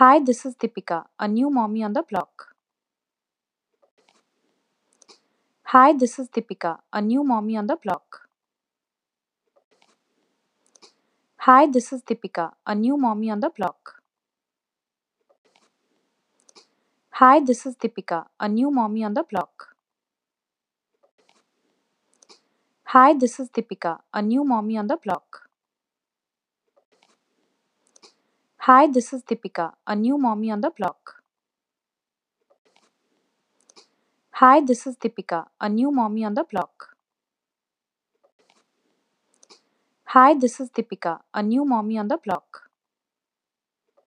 Hi, this is Deepika, a new mommy on the block. Hi, this is Deepika, a new mommy on the block. Hi, this is Deepika, a new mommy on the block. Hi, this is Deepika, a new mommy on the block. Hi, this is Deepika, a new mommy on the block. Hi, this is Deepika, a new mommy on the block. Hi, this is Deepika, a new mommy on the block. Hi, this is Deepika, a new mommy on the block.